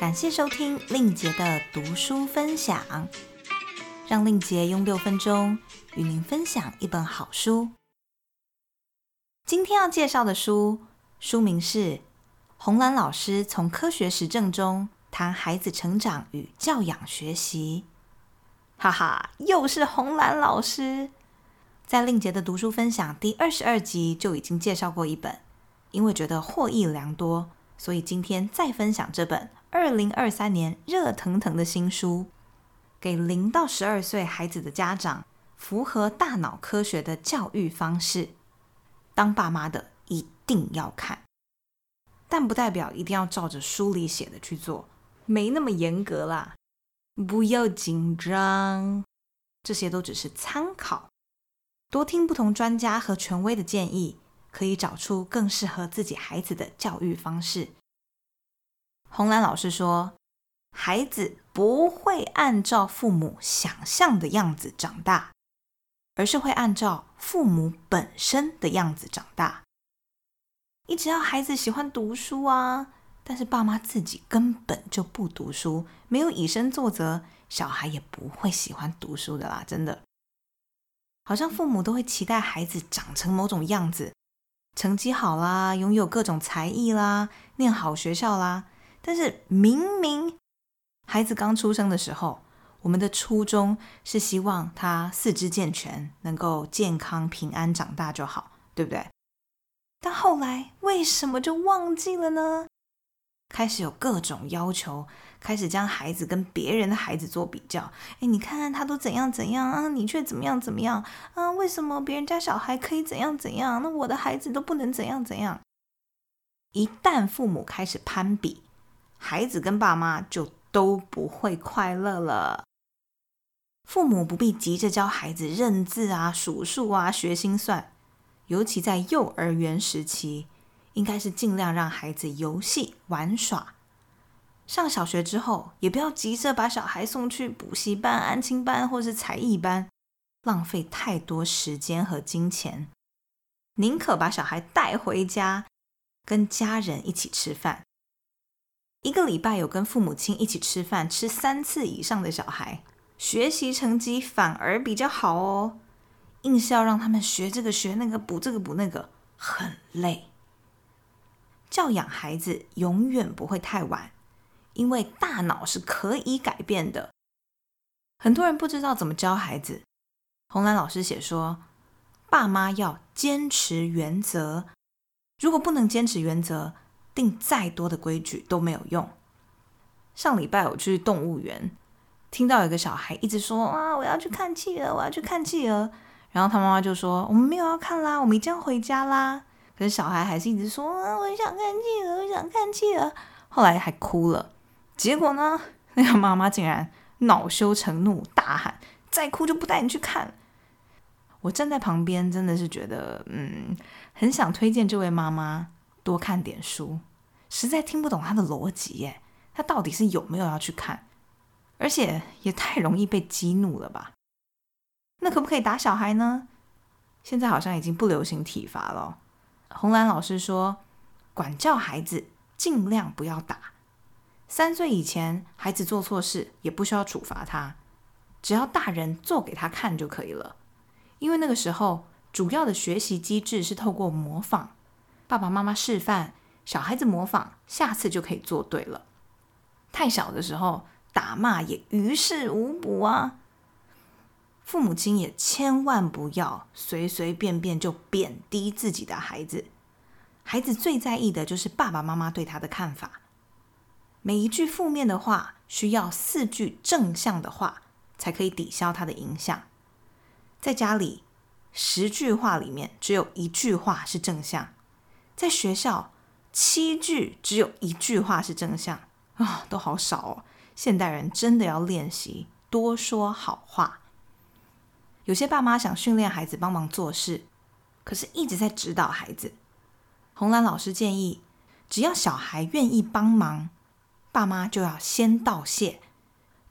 感谢收听令杰的读书分享，让令杰用六分钟与您分享一本好书。今天要介绍的书，书名是红兰老师从科学实证中谈孩子成长与教养学习。哈哈，又是红兰老师，在令杰的读书分享第二十二集就已经介绍过一本，因为觉得获益良多，所以今天再分享这本二零二三年热腾腾的新书，给零到十二岁孩子的家长，符合大脑科学的教育方式。当爸妈的一定要看，但不代表一定要照着书里写的去做，没那么严格啦。不要紧张，这些都只是参考。多听不同专家和权威的建议，可以找出更适合自己孩子的教育方式。红兰老师说，孩子不会按照父母想象的样子长大，而是会按照父母本身的样子长大。你只要孩子喜欢读书啊。但是爸妈自己根本就不读书，没有以身作则，小孩也不会喜欢读书的啦。真的，好像父母都会期待孩子长成某种样子，成绩好啦，拥有各种才艺啦，念好学校啦。但是明明孩子刚出生的时候，我们的初衷是希望他四肢健全，能够健康平安长大就好，对不对？但后来为什么就忘记了呢？开始有各种要求，开始将孩子跟别人的孩子做比较。哎，你看他都怎样怎样啊，你却怎么样怎么样啊？为什么别人家小孩可以怎样怎样，那我的孩子都不能怎样怎样？一旦父母开始攀比，孩子跟爸妈就都不会快乐了。父母不必急着教孩子认字啊、数数啊、学心算，尤其在幼儿园时期。应该是尽量让孩子游戏玩耍。上小学之后，也不要急着把小孩送去补习班、安亲班或是才艺班，浪费太多时间和金钱。宁可把小孩带回家，跟家人一起吃饭。一个礼拜有跟父母亲一起吃饭吃三次以上的小孩，学习成绩反而比较好哦。硬是要让他们学这个学那个，补这个补那个，很累。教养孩子永远不会太晚，因为大脑是可以改变的。很多人不知道怎么教孩子。红兰老师写说，爸妈要坚持原则，如果不能坚持原则，定再多的规矩都没有用。上礼拜我去动物园，听到有个小孩一直说啊，我要去看企鹅，我要去看企鹅。然后他妈妈就说，我们没有要看啦，我们已经要回家啦。可是小孩还是一直说啊，我想看企鹅，我想看企鹅。后来还哭了，结果呢，那个妈妈竟然恼羞成怒，大喊：“再哭就不带你去看！”我站在旁边，真的是觉得，嗯，很想推荐这位妈妈多看点书。实在听不懂他的逻辑耶，他到底是有没有要去看？而且也太容易被激怒了吧？那可不可以打小孩呢？现在好像已经不流行体罚了。红兰老师说：“管教孩子尽量不要打。三岁以前，孩子做错事也不需要处罚他，只要大人做给他看就可以了。因为那个时候，主要的学习机制是透过模仿，爸爸妈妈示范，小孩子模仿，下次就可以做对了。太小的时候，打骂也于事无补啊。父母亲也千万不要随随便便就贬低自己的孩子。孩子最在意的就是爸爸妈妈对他的看法。每一句负面的话，需要四句正向的话才可以抵消他的影响。在家里，十句话里面只有一句话是正向；在学校，七句只有一句话是正向啊，都好少哦。现代人真的要练习多说好话。有些爸妈想训练孩子帮忙做事，可是一直在指导孩子。红兰老师建议，只要小孩愿意帮忙，爸妈就要先道谢，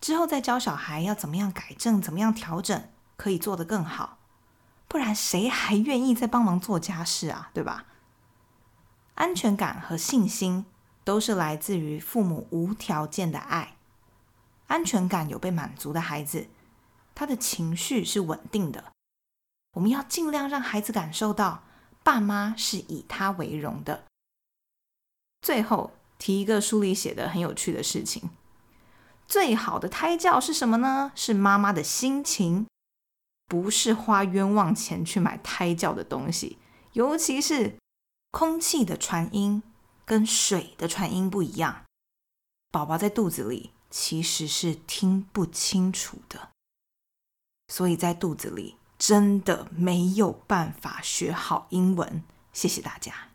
之后再教小孩要怎么样改正、怎么样调整，可以做得更好。不然谁还愿意再帮忙做家事啊？对吧？安全感和信心都是来自于父母无条件的爱，安全感有被满足的孩子，他的情绪是稳定的。我们要尽量让孩子感受到爸妈是以他为荣的。最后提一个书里写的很有趣的事情：最好的胎教是什么呢？是妈妈的心情，不是花冤枉钱去买胎教的东西，尤其是空气的传音。跟水的传音不一样，宝宝在肚子里其实是听不清楚的，所以在肚子里真的没有办法学好英文。谢谢大家，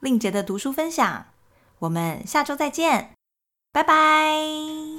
令杰的读书分享，我们下周再见，拜拜。